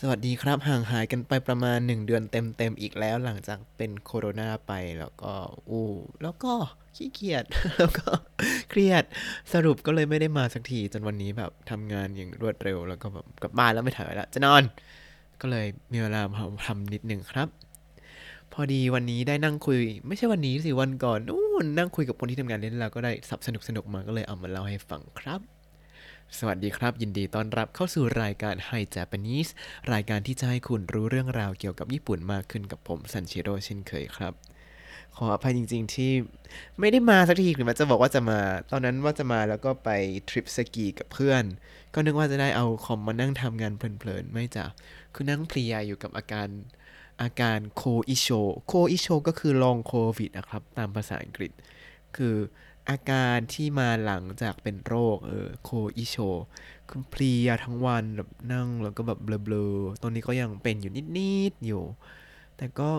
สวัสดีครับ ห่างหายกันไปประมาณ 1 เดือนเต็มๆอีกแล้วหลังจากเป็นโคโรนาไปแล้วก็อู้แล้วก็ขี้เกียจแล้วก็เครียดสรุปก็เลยไม่ได้มาสักทีจนวันนี้แบบทำงานอย่างรวดเร็ว แล้วก็แบบกลับบ้านแล้วไม่ถ่ายแล้วจะนอน ก็เลยมีเวลามาทำนิดหนึ่งครับ พอดีวันนี้ได้นั่งคุย ไม่ใช่วันนี้สิวันก่อนนู่นนั่งคุยกับคนที่ทำงานเล่นแล้วก็ได้สับสนุกสนุกๆมาก็เลยเอามาเล่าให้ฟังครับ สวัสดีครับ ยินดีต้อนรับเข้าสู่รายการ Hi Japanese รายการที่จะให้คุณรู้เรื่องราวเกี่ยวกับญี่ปุ่นมากขึ้นกับผมซันชิโร่เช่นเคยครับ ขออภัยจริง ๆ ที่ไม่ได้มาสักทีถึงแม้จะบอกว่าจะมา ตอนนั้นว่าจะมาแล้วก็ไปทริปสกีกับเพื่อน ก็นึกว่าจะได้เอาคอมมานั่งทำงานเพลินๆ ไม่จ้ะคือนั่งเพลียอยู่กับอาการอาการ後遺症 後遺症 ก็คือ long COVID นะครับ ตามภาษาอังกฤษ คือ อาการที่มาหลังจากเป็นโรคเออโคอิโชคือเพลียทั้งวันแบบนั่งแล้วก็แบบเบลอๆตอนนี้ก็ยังเป็นอยู่นิดๆอยู่ แต่ก็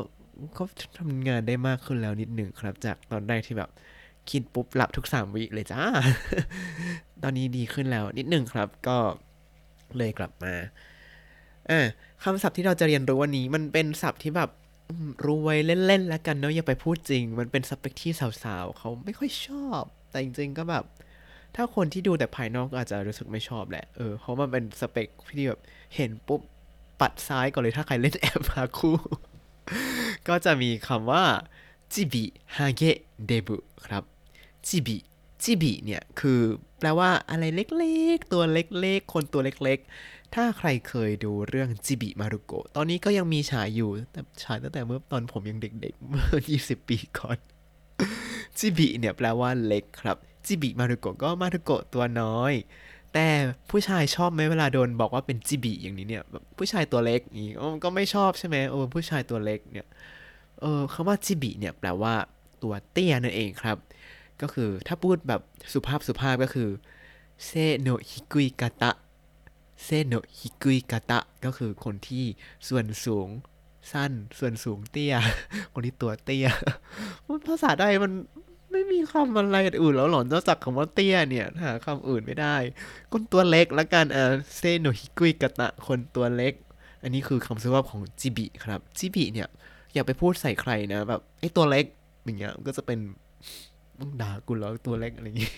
ก็ทำงานได้มากขึ้นแล้วนิดหนึ่งครับ จากตอนแรกที่แบบคิดปุ๊บหลับทุกสามวิเลยจ้า ตอนนี้ดีขึ้นแล้วนิดหนึ่งครับก็เลยกลับมาอ่าคำศัพท์ที่เราจะเรียนรู้วันนี้มันเป็นศัพท์ที่แบบ รู้ไว้เล่นๆแล้วกันเนาะอย่าไปพูดจริง มันเป็นสเปคที่สาวๆเขาไม่ค่อยชอบ แต่จริงๆก็แบบ ถ้าคนที่ดูแต่ภายนอกก็อาจจะรู้สึกไม่ชอบแหละเออเพราะมันเป็นสเปคที่แบบเห็นปุ๊บปัดซ้ายก่อนเลยถ้าใครเล่นแอปหาคู่ ก็จะมีคำว่าจิบิฮาเกะเดบุครับจิบิจิบิเนี่ย คือ แปลว่าอะไรเล็กๆ ตัวเล็กๆ คนตัวเล็กๆ ถ้าใครเคยดูเรื่องจิบิมารุโกะ ตอนนี้ก็ยังมีฉายอยู่ แต่ฉายตั้งแต่เมื่อตอนผมยังเด็กๆ เมื่อ 20 ปีก่อน จิบิเนี่ยแปลว่าเล็กครับ จิบิมารุโกะก็มารุโกะตัวน้อย แต่ผู้ชายชอบไหมเวลาโดนบอกว่าเป็นจิบิอย่างนี้เนี่ย ผู้ชายตัวเล็กอย่างนี้ก็ไม่ชอบใช่ไหมเออผู้ชายตัวเล็กเนี่ย เออคำว่าจิบิเนี่ยแปลว่าตัวเตี้ยนั่นเองครับ ก็คือถ้าพูดแบบสุภาพสุภาพก็คือเซโนฮิกุยกะตะเซโนฮิกุยกะตะก็คือคนที่ส่วนสูงสั้น ส่วนสูงเตี้ย คนที่ตัวเตี้ย มันภาษาใดมันไม่มีคำอะไรอื่นแล้วหรอนอกจากคำว่าเตี้ยเนี่ยหาคำอื่นไม่ได้ คนตัวเล็กละกันอ่าเซโนฮิกุยกะตะคนตัวเล็ก อันนี้คือคำสุภาพของจิบิครับจิบิเนี่ย อย่าไปพูดใส่ใครนะแบบไอ้ตัวเล็กอย่างเงี้ยก็จะเป็น มึงด่ากูแล้วตัวเล็กอะไรอย่างงี้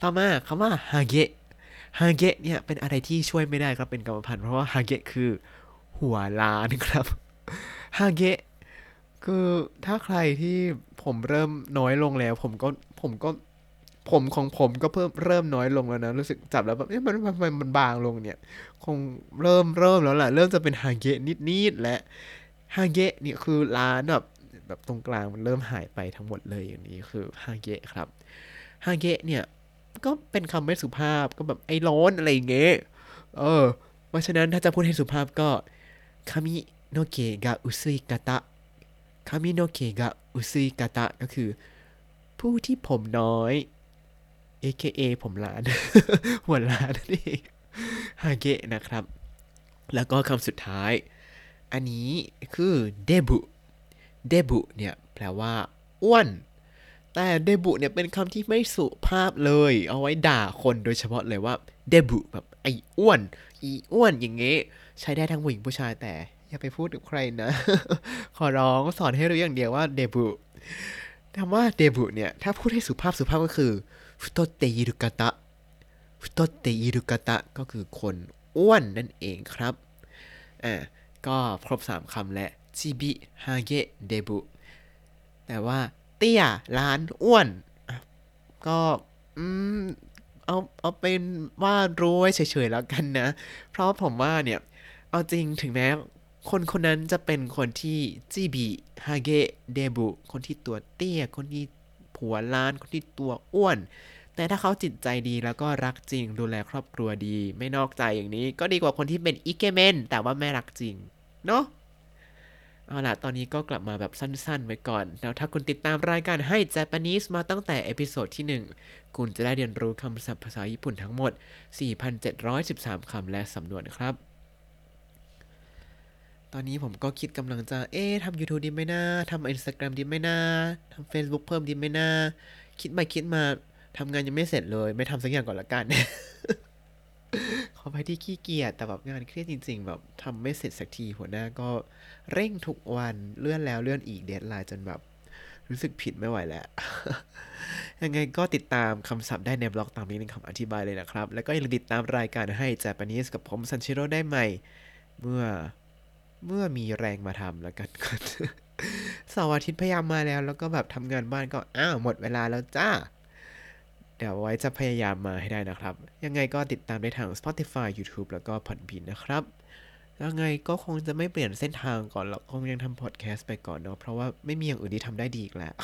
ต่อมาคำว่าฮาเกะฮาเกะเนี่ยเป็นอะไรที่ช่วยไม่ได้ครับเป็นกรรมพันธุ์เพราะว่าฮาเกะคือหัวล้านครับฮาเกะคือถ้าใครที่ผมเริ่มน้อยลงแล้ว ผมก็ผมก็ผมของผมก็เพิ่มเริ่มน้อยลงแล้วนะ รู้สึกจับแล้วแบบเอ๊ะมันมันมันมันบางลงเนี่ย คงเริ่มเริ่มแล้วแหละเริ่มจะเป็นฮาเกะนิดๆและฮาเกะเนี่ยคือร้านแบบ แบบตรงกลางมันเริ่มหายไปทั้งหมดเลยอย่างนี้คือฮาเกะครับฮาเกะเนี่ยก็เป็นคำไม่สุภาพก็แบบไอ้ร้อนอะไรอย่างเงี้ยเออ เพราะฉะนั้นถ้าจะพูดให้สุภาพก็คามิโนเกะกะอุซุยกะตะคามิโนเกะกะอุซุยกะตะก็คือ ผู้ที่ผมน้อย AKA ผมล้านหัวล้านนั่ฮาเกะนะครับ แล้วก็คำสุดท้าย อันนี้คือเดบุ เดบุเนี่ยแปลว่าอ้วน แต่เดบุเนี่ยเป็นคำที่ไม่สุภาพเลย เอาไว้ด่าคนโดยเฉพาะเลยว่าเดบุแบบไอ้อ้วน อีอ้วนอย่างเงี้ยใช้ได้ทั้งผู้หญิงผู้ชายแต่อย่าไปพูดกับใครนะ ขอร้องสอนให้รู้อย่างเดียวว่าเดบุคำว่าเดบุเนี่ย ถ้าพูดให้สุภาพสุภาพก็คือฟุโตเตยิรุกะตะฟุโตเตยิรุกะตะก็คือคนอ้วนนั่นเองครับ อ่า ก็ครบ 3คำและ จิบิฮาเกะเดบุแต่ว่า เตี้ยล้านอ้วน ก็อืมเอาเอาเป็นว่ารู้ไว้เฉยๆแล้วกันนะ เพราะผมว่าเนี่ย เอาจริงถึงแม้คนคนนั้นจะเป็นคนที่จิบิฮาเกะเดบุคนที่ตัวเตี้ย คนที่ผัวล้าน คนที่ตัวอ้วน แต่ถ้าเขาจิตใจดีแล้วก็รักจริง ดูแลครอบครัวดี ไม่นอกใจอย่างนี้ ก็ดีกว่าคนที่เป็นอิเกเมนแต่ว่าไม่รักจริง เนาะ เอาละตอนนี้ก็กลับมาแบบสั้นๆไว้ก่อน แล้วถ้าคุณติดตามรายการให้ Japanese มาตั้งแต่ episode ที่ 1 คุณจะได้เรียนรู้คำศัพท์ภาษาญี่ปุ่นทั้งหมด 4,713 คำและสำนวนครับ ตอนนี้ผมก็คิดกำลังจะ เอ๊ะทำ YouTube ดีไหมนะทำ Instagram ดีไหมนะทำ Facebook เพิ่มดีไหมนะ คิดไปคิดมาทำงานยังไม่เสร็จเลย ไม่ทำสักอย่างก่อนละกัน ออภัยที่ขี้เกียจแต่แบบงานเครียดจริง ๆ แบบทำไม่เสร็จสักทีหัวหน้าก็เร่งทุกวันเลื่อนแล้วเลื่อนอีก deadline จนแบบ รู้สึกผิดไม่ไหวแล้ว ยังไงก็ติดตามคำศัพท์ได้ในบล็อกตามนี้ในคำอธิบายเลยนะครับ แล้วก็อย่าลืมติดตามรายการให้ Japanese กับผมซันชิโร่ได้ใหม่ เมื่อเมื่อมีแรงมาทำแล้วกันเสาร์อาทิตย์พยายามมาแล้ว แล้วก็แบบทำงานบ้านก็อ้าวหมดเวลาแล้วจ้า เดี๋ยวไว้จะพยายามมาให้ได้นะครับ ยังไงก็ติดตามได้ทาง Spotify YouTube แล้วก็ Podbean นะครับยังไงก็คงจะไม่เปลี่ยนเส้นทางก่อนหรอกคงยังทำพอดแคสต์ไปก่อนเนาะเพราะว่าไม่มีอย่างอื่นที่ทำได้ดีอีกแล้ว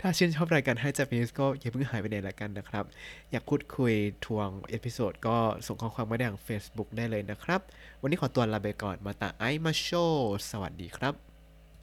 ถ้าชื่นชอบรายการให้ Japanese ก็อย่าเพิ่งหายไปไหนละกันนะครับ อยากพูดคุยทวง episode ก็ส่งข้อความมาได้ทาง Facebook ได้เลยนะครับ วันนี้ขอตัวลาไปก่อนまた会いましょうสวัสดีครับ